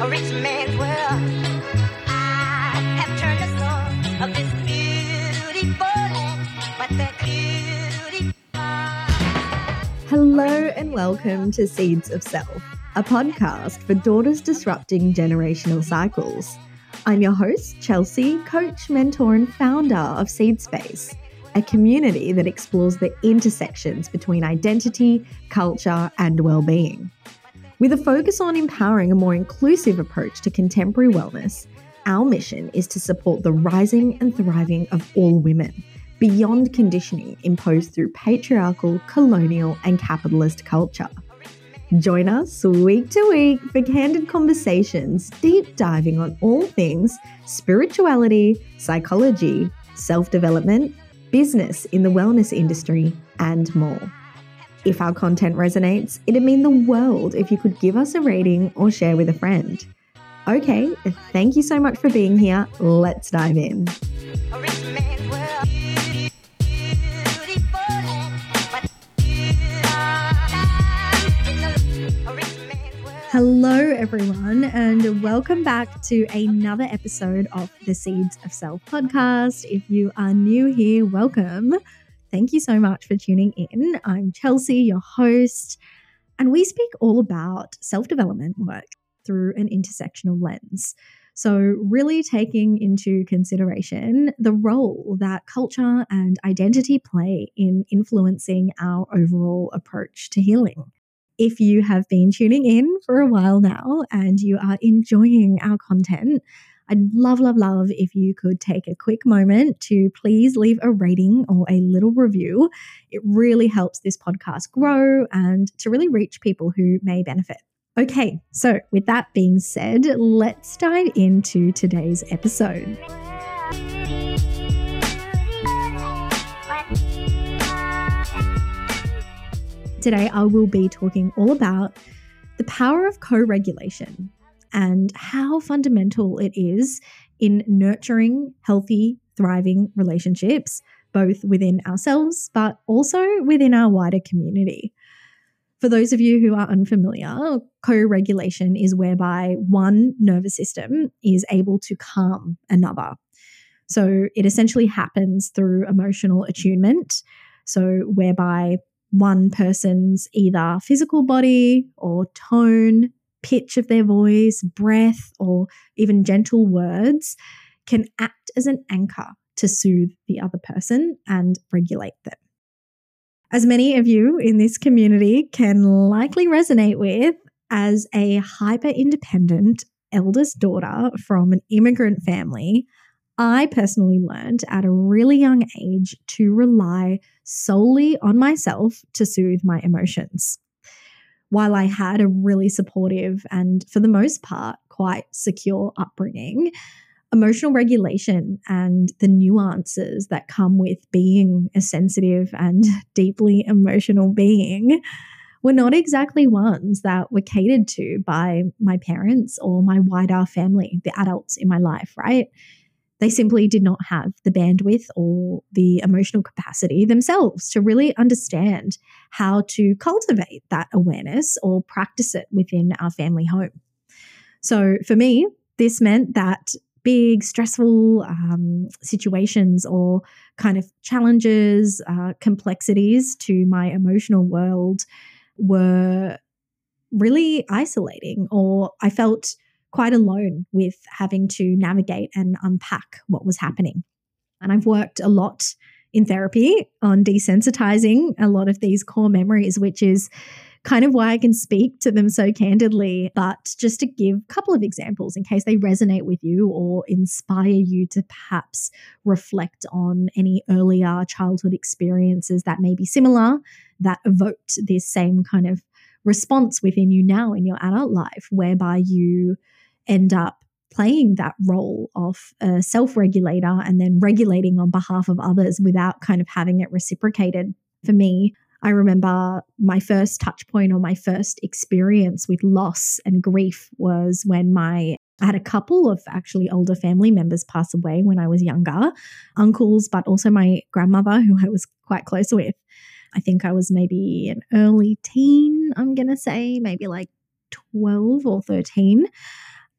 a rich man's world. I have turned the soul of this beautiful land, but the beautiful. Hello and welcome to Seeds of Self, a podcast for daughters disrupting generational cycles. I'm your host, Chelsea, coach, mentor, and founder of Seed Space, a community that explores the intersections between identity, culture, and well-being. With a focus on empowering a more inclusive approach to contemporary wellness, our mission is to support the rising and thriving of all women beyond conditioning imposed through patriarchal, colonial, and capitalist culture. Join us week to week for candid conversations, deep diving on all things spirituality, psychology, self development, business in the wellness industry, and more. If our content resonates, it'd mean the world if you could give us a rating or share with a friend. Okay, thank you so much for being here. Let's dive in. Hello, everyone, and welcome back to another episode of the Seeds of Self podcast. If you are new here, welcome. Thank you so much for tuning in. I'm Chelsea, your host, and we speak all about self development work through an intersectional lens. So, really taking into consideration the role that culture and identity play in influencing our overall approach to healing. If you have been tuning in for a while now and you are enjoying our content, I'd love, love, love if you could take a quick moment to please leave a rating or a little review. It really helps this podcast grow and to really reach people who may benefit. Okay, so with that being said, let's dive into today's episode. Today, I will be talking all about the power of co regulation and how fundamental it is in nurturing healthy, thriving relationships, both within ourselves, but also within our wider community. For those of you who are unfamiliar, co regulation is whereby one nervous system is able to calm another. So it essentially happens through emotional attunement. So, whereby one person's either physical body or tone, pitch of their voice, breath, or even gentle words can act as an anchor to soothe the other person and regulate them. As many of you in this community can likely resonate with, as a hyper independent eldest daughter from an immigrant family, I personally learned at a really young age to rely solely on myself to soothe my emotions. While I had a really supportive and, for the most part, quite secure upbringing, emotional regulation and the nuances that come with being a sensitive and deeply emotional being were not exactly ones that were catered to by my parents or my wider family, the adults in my life, right? They simply did not have the bandwidth or the emotional capacity themselves to really understand how to cultivate that awareness or practice it within our family home. So for me, this meant that big, stressful um, situations or kind of challenges, uh, complexities to my emotional world were really isolating, or I felt quite alone with having to navigate and unpack what was happening. And I've worked a lot in therapy on desensitizing a lot of these core memories, which is kind of why I can speak to them so candidly. But just to give a couple of examples in case they resonate with you or inspire you to perhaps reflect on any earlier childhood experiences that may be similar that evoked this same kind of response within you now in your adult life, whereby you end up playing that role of a self regulator and then regulating on behalf of others without kind of having it reciprocated. For me, I remember my first touch point or my first experience with loss and grief was when my I had a couple of actually older family members pass away when I was younger, uncles, but also my grandmother, who I was quite close with. I think I was maybe an early teen, I'm going to say, maybe like 12 or 13.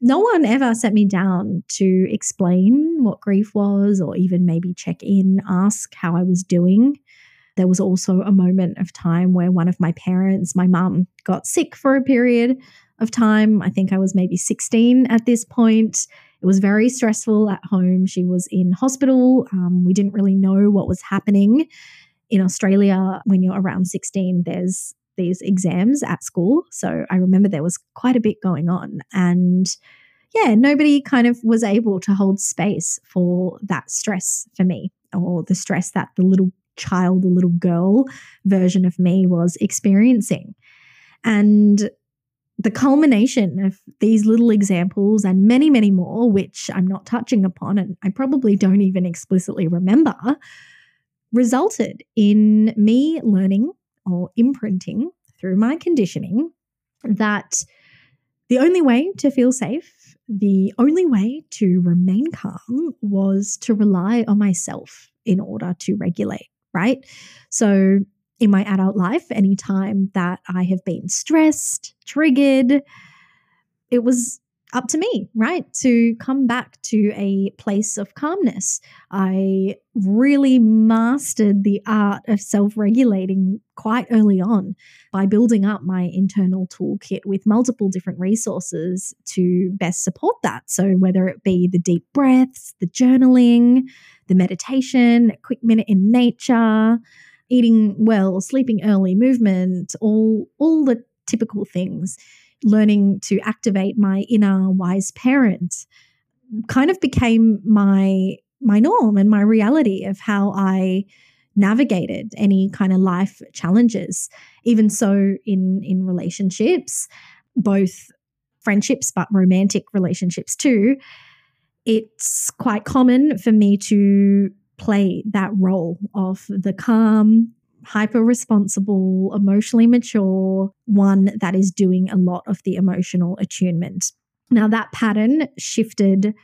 No one ever sat me down to explain what grief was or even maybe check in, ask how I was doing. There was also a moment of time where one of my parents, my mum, got sick for a period of time. I think I was maybe 16 at this point. It was very stressful at home. She was in hospital. Um, we didn't really know what was happening. In Australia, when you're around 16, there's these exams at school. So I remember there was quite a bit going on. And yeah, nobody kind of was able to hold space for that stress for me or the stress that the little child, the little girl version of me was experiencing. And the culmination of these little examples and many, many more, which I'm not touching upon and I probably don't even explicitly remember, resulted in me learning or imprinting through my conditioning that the only way to feel safe, the only way to remain calm was to rely on myself in order to regulate right? So, in my adult life, anytime that I have been stressed, triggered, it was up to me, right? To come back to a place of calmness. I really mastered the art of self regulating quite early on by building up my internal toolkit with multiple different resources to best support that. So, whether it be the deep breaths, the journaling, the meditation, a quick minute in nature, eating well, sleeping early, movement, all all the typical things. Learning to activate my inner wise parent kind of became my my norm and my reality of how I navigated any kind of life challenges. Even so in in relationships, both friendships but romantic relationships too it's quite common for me to play that role of the calm, hyper responsible, emotionally mature one that is doing a lot of the emotional attunement. Now, that pattern shifted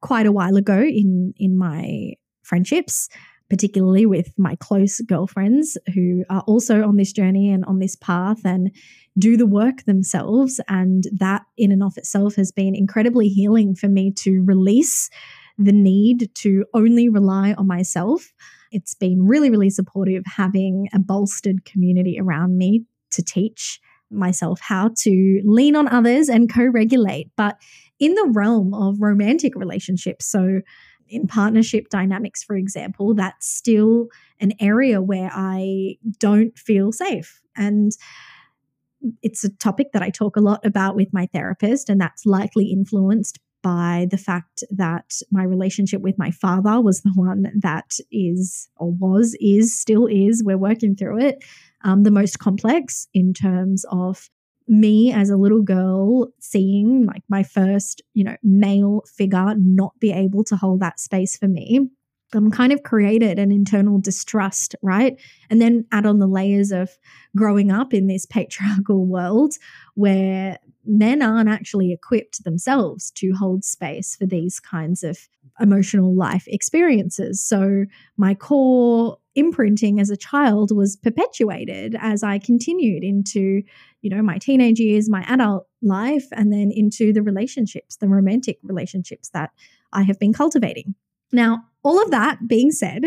quite a while ago in, in my friendships particularly with my close girlfriends who are also on this journey and on this path and do the work themselves. And that, in and of itself, has been incredibly healing for me to release the need to only rely on myself. It's been really, really supportive having a bolstered community around me to teach myself how to lean on others and co regulate. But in the realm of romantic relationships, so in partnership dynamics, for example, that's still an area where I don't feel safe. And it's a topic that I talk a lot about with my therapist, and that's likely influenced by the fact that my relationship with my father was the one that is, or was, is, still is, we're working through it, um, the most complex in terms of me as a little girl seeing like my first, you know, male figure not be able to hold that space for me, I'm kind of created an internal distrust, right? And then add on the layers of growing up in this patriarchal world where men aren't actually equipped themselves to hold space for these kinds of emotional life experiences. So my core imprinting as a child was perpetuated as I continued into, you know, my teenage years, my adult life, and then into the relationships, the romantic relationships that I have been cultivating. Now, all of that being said,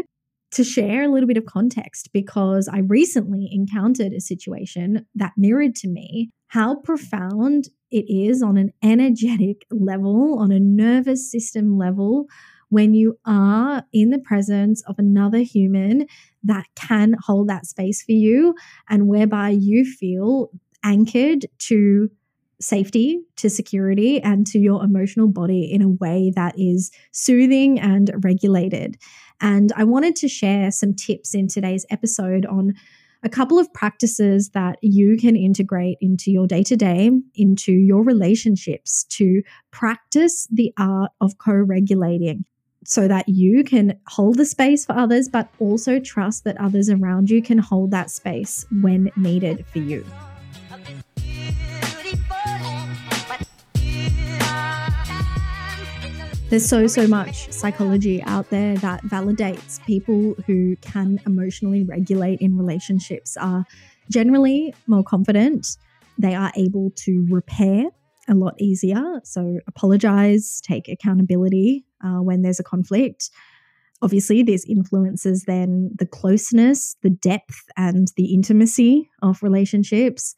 to share a little bit of context, because I recently encountered a situation that mirrored to me how profound it is on an energetic level, on a nervous system level, when you are in the presence of another human that can hold that space for you and whereby you feel anchored to safety, to security, and to your emotional body in a way that is soothing and regulated. And I wanted to share some tips in today's episode on a couple of practices that you can integrate into your day to day, into your relationships to practice the art of co regulating so that you can hold the space for others, but also trust that others around you can hold that space when needed for you. There's so, so much psychology out there that validates people who can emotionally regulate in relationships are generally more confident. They are able to repair a lot easier. So, apologize, take accountability uh, when there's a conflict. Obviously, this influences then the closeness, the depth, and the intimacy of relationships.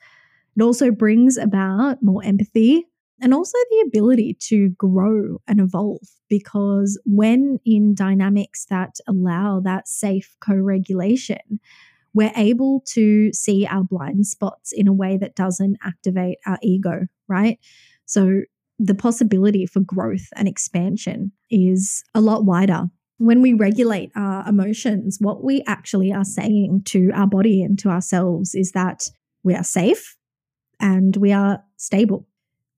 It also brings about more empathy and also the ability to grow and evolve because when in dynamics that allow that safe co regulation, we're able to see our blind spots in a way that doesn't activate our ego, right? So the possibility for growth and expansion is a lot wider. When we regulate our emotions, what we actually are saying to our body and to ourselves is that we are safe and we are stable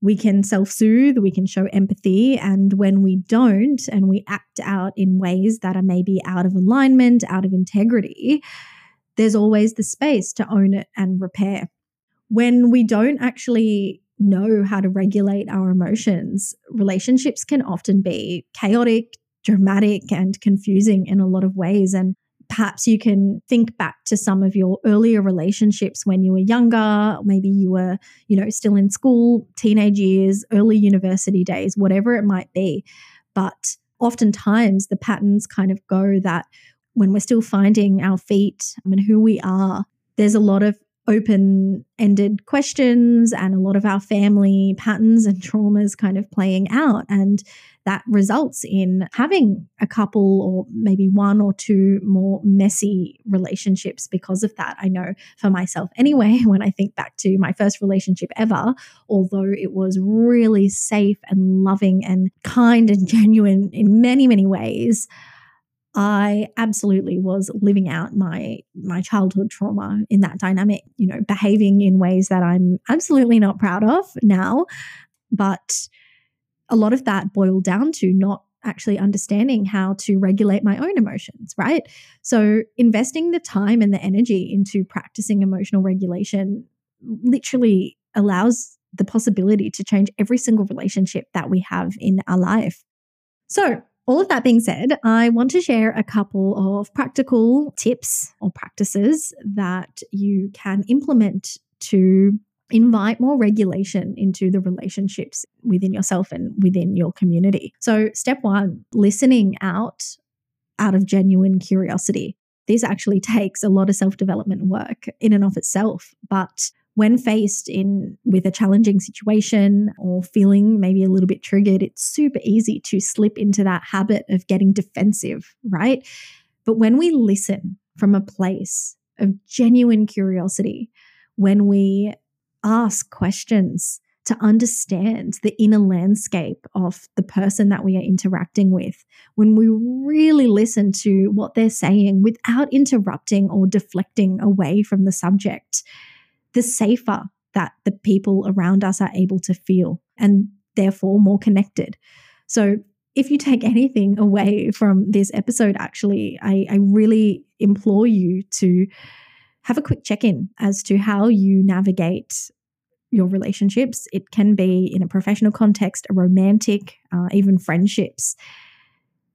we can self soothe, we can show empathy. And when we don't and we act out in ways that are maybe out of alignment, out of integrity, there's always the space to own it and repair. When we don't actually know how to regulate our emotions, relationships can often be chaotic, dramatic, and confusing in a lot of ways. And perhaps you can think back to some of your earlier relationships when you were younger maybe you were you know still in school teenage years early university days whatever it might be. But oftentimes the patterns kind of go that when we're still finding our feet I and who we are there's a lot of open ended questions and a lot of our family patterns and traumas kind of playing out. And that results in having a couple or maybe one or two more messy relationships because of that. I know for myself anyway, when I think back to my first relationship ever, although it was really safe and loving and kind and genuine in many, many ways. I absolutely was living out my my childhood trauma in that dynamic, you know, behaving in ways that I'm absolutely not proud of now, but a lot of that boiled down to not actually understanding how to regulate my own emotions, right? So, investing the time and the energy into practicing emotional regulation literally allows the possibility to change every single relationship that we have in our life. So, all of that being said, I want to share a couple of practical tips or practices that you can implement to invite more regulation into the relationships within yourself and within your community. So, step one, listening out out of genuine curiosity. This actually takes a lot of self development work in and of itself, but when faced in with a challenging situation or feeling maybe a little bit triggered it's super easy to slip into that habit of getting defensive right? But when we listen from a place of genuine curiosity when we ask questions to understand the inner landscape of the person that we are interacting with, when we really listen to what they're saying without interrupting or deflecting away from the subject, the safer that the people around us are able to feel and therefore more connected. So, if you take anything away from this episode, actually, I, I really implore you to have a quick check in as to how you navigate your relationships. It can be in a professional context, a romantic, uh, even friendships.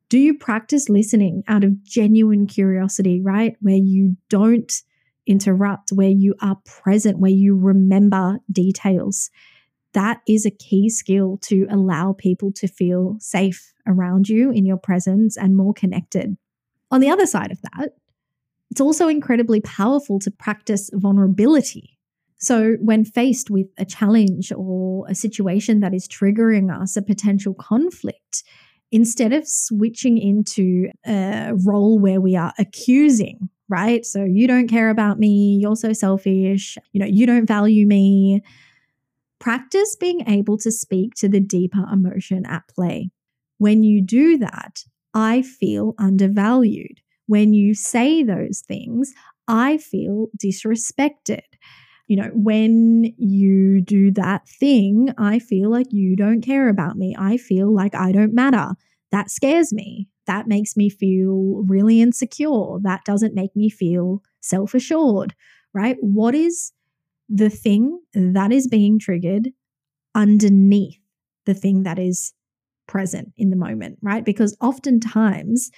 Do you practice listening out of genuine curiosity, right? Where you don't interrupt, where you are present, where you remember details. That is a key skill to allow people to feel safe around you in your presence and more connected. On the other side of that, it's also incredibly powerful to practice vulnerability. So, when faced with a challenge or a situation that is triggering us, a potential conflict, instead of switching into a role where we are accusing right? So you don't care about me, you're so selfish, you know, you don't value me. Practice being able to speak to the deeper emotion at play. When you do that, I feel undervalued. When you say those things, I feel disrespected. You know, when you do that thing, I feel like you don't care about me. I feel like I don't matter. That scares me that makes me feel really insecure. That doesn't make me feel self assured, right? What is the thing that is being triggered underneath the thing that is present in the moment, right? Because oftentimes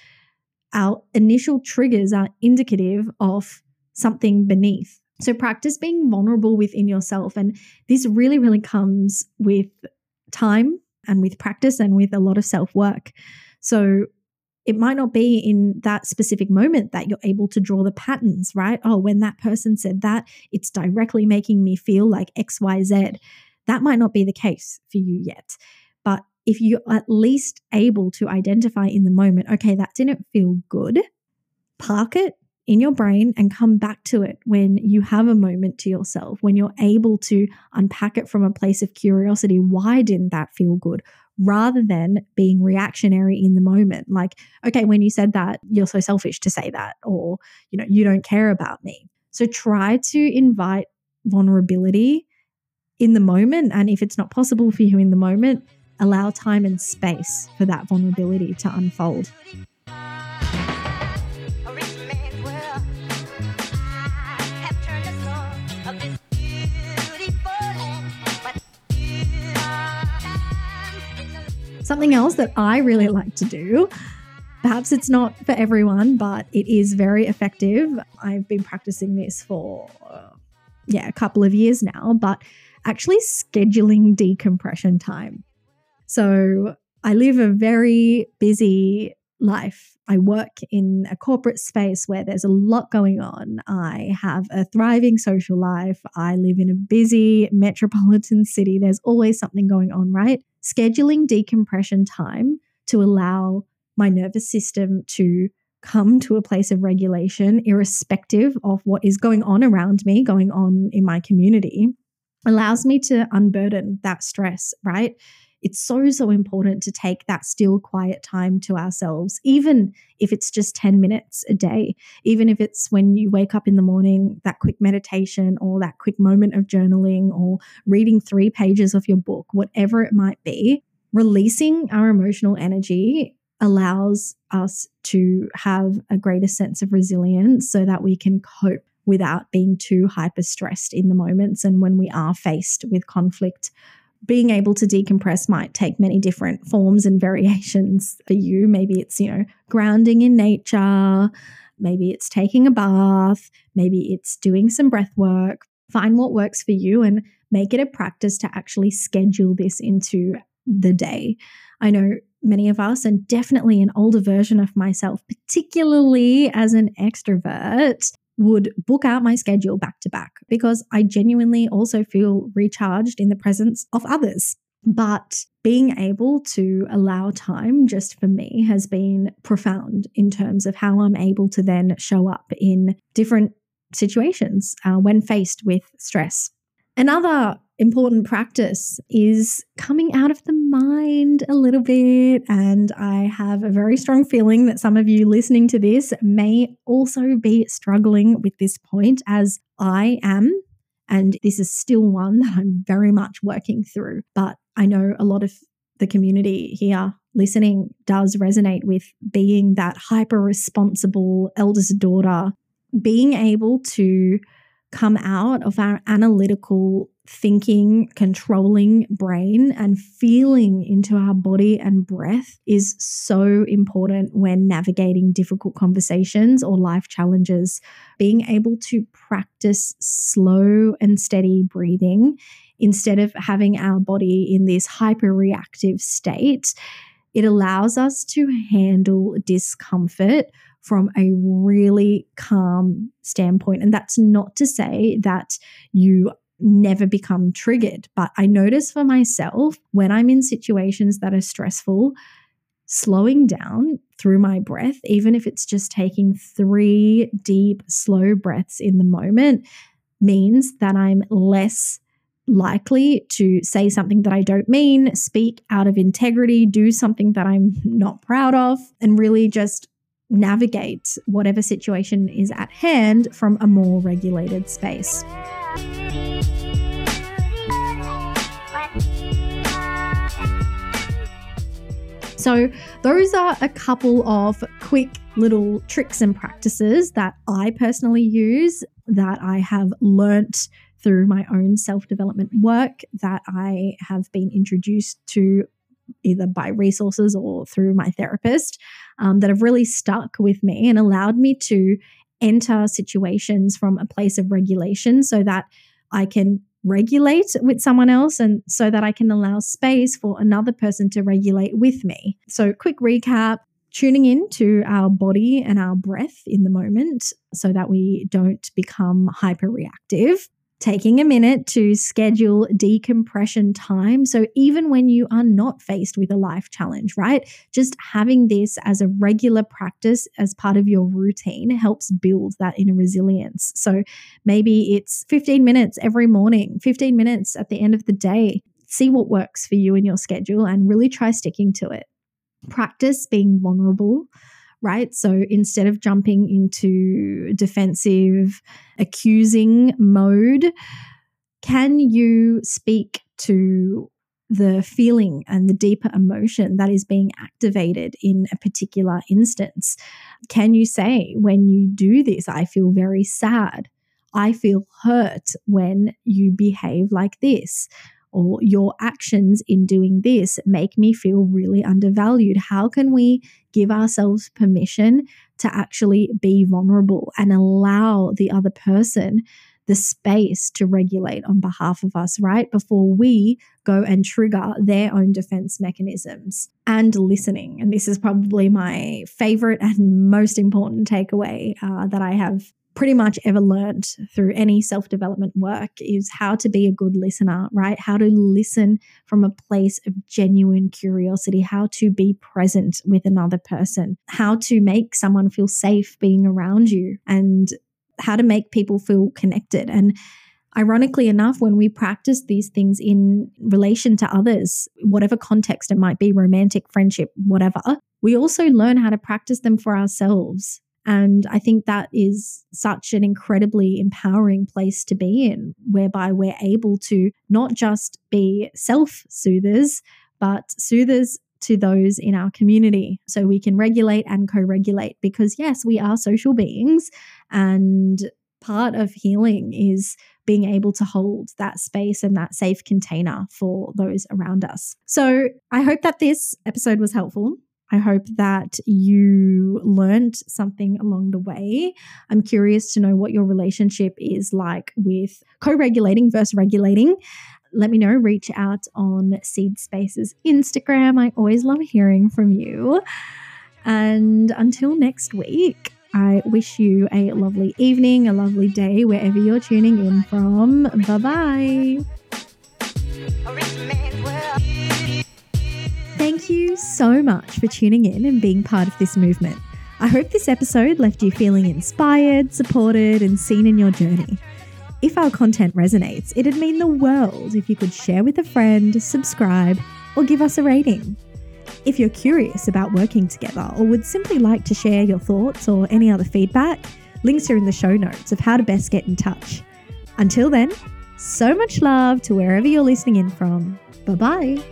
our initial triggers are indicative of something beneath. So practice being vulnerable within yourself. And this really, really comes with time and with practice and with a lot of self work. So it might not be in that specific moment that you're able to draw the patterns, right? Oh, when that person said that, it's directly making me feel like XYZ. That might not be the case for you yet. But if you're at least able to identify in the moment, okay, that didn't feel good, park it in your brain and come back to it when you have a moment to yourself, when you're able to unpack it from a place of curiosity. Why didn't that feel good? Rather than being reactionary in the moment. Like, okay, when you said that, you're so selfish to say that, or, you know, you don't care about me. So try to invite vulnerability in the moment. And if it's not possible for you in the moment, allow time and space for that vulnerability to unfold. Something else that I really like to do, perhaps it's not for everyone, but it is very effective. I've been practicing this for, uh, yeah, a couple of years now, but actually scheduling decompression time. So I live a very busy life. I work in a corporate space where there's a lot going on. I have a thriving social life. I live in a busy metropolitan city. There's always something going on, right? Scheduling decompression time to allow my nervous system to come to a place of regulation, irrespective of what is going on around me, going on in my community, allows me to unburden that stress, right? It's so, so important to take that still, quiet time to ourselves, even if it's just 10 minutes a day, even if it's when you wake up in the morning, that quick meditation or that quick moment of journaling or reading three pages of your book, whatever it might be. Releasing our emotional energy allows us to have a greater sense of resilience so that we can cope without being too hyper stressed in the moments and when we are faced with conflict being able to decompress might take many different forms and variations for you. Maybe it's, you know, grounding in nature. Maybe it's taking a bath. Maybe it's doing some breath work. Find what works for you and make it a practice to actually schedule this into the day. I know many of us, and definitely an older version of myself, particularly as an extrovert, would book out my schedule back to back because I genuinely also feel recharged in the presence of others. But being able to allow time just for me has been profound in terms of how I'm able to then show up in different situations uh, when faced with stress. Another important practice is coming out of the mind a little bit. And I have a very strong feeling that some of you listening to this may also be struggling with this point, as I am. And this is still one that I'm very much working through. But I know a lot of the community here listening does resonate with being that hyper responsible eldest daughter, being able to come out of our analytical thinking, controlling brain and feeling into our body and breath is so important when navigating difficult conversations or life challenges. Being able to practice slow and steady breathing instead of having our body in this hyper reactive state, it allows us to handle discomfort from a really calm standpoint. And that's not to say that you never become triggered. But I notice for myself when I'm in situations that are stressful, slowing down through my breath, even if it's just taking three deep, slow breaths in the moment, means that I'm less likely to say something that I don't mean, speak out of integrity, do something that I'm not proud of, and really just navigate whatever situation is at hand from a more regulated space. So, those are a couple of quick little tricks and practices that I personally use that I have learnt through my own self development work that I have been introduced to either by resources or through my therapist um, that have really stuck with me and allowed me to enter situations from a place of regulation so that I can regulate with someone else and so that I can allow space for another person to regulate with me. So, quick recap tuning in to our body and our breath in the moment so that we don't become hyper reactive taking a minute to schedule decompression time. So, even when you are not faced with a life challenge, right? Just having this as a regular practice as part of your routine helps build that inner resilience. So, maybe it's 15 minutes every morning, 15 minutes at the end of the day. See what works for you in your schedule and really try sticking to it. Practice being vulnerable right? So instead of jumping into defensive, accusing mode, can you speak to the feeling and the deeper emotion that is being activated in a particular instance? Can you say, when you do this, I feel very sad? I feel hurt when you behave like this or your actions in doing this make me feel really undervalued. How can we give ourselves permission to actually be vulnerable and allow the other person the space to regulate on behalf of us, right? Before we go and trigger their own defense mechanisms and listening. And this is probably my favorite and most important takeaway uh, that I have pretty much ever learned through any self development work is how to be a good listener, right? How to listen from a place of genuine curiosity, how to be present with another person, how to make someone feel safe being around you, and how to make people feel connected. And Ironically enough, when we practice these things in relation to others, whatever context it might be romantic, friendship, whatever we also learn how to practice them for ourselves. And I think that is such an incredibly empowering place to be in, whereby we're able to not just be self soothers, but soothers to those in our community. So we can regulate and co regulate because, yes, we are social beings. And part of healing is being able to hold that space and that safe container for those around us. So I hope that this episode was helpful. I hope that you learned something along the way. I'm curious to know what your relationship is like with co regulating versus regulating. Let me know. Reach out on Seed Spaces Instagram. I always love hearing from you. And until next week, I wish you a lovely evening, a lovely day, wherever you're tuning in from. Bye bye. Oh, Thank you so much for tuning in and being part of this movement. I hope this episode left you feeling inspired, supported, and seen in your journey. If our content resonates, it'd mean the world if you could share with a friend, subscribe, or give us a rating. If you're curious about working together or would simply like to share your thoughts or any other feedback, links are in the show notes of how to best get in touch. Until then, so much love to wherever you're listening in from. Bye bye.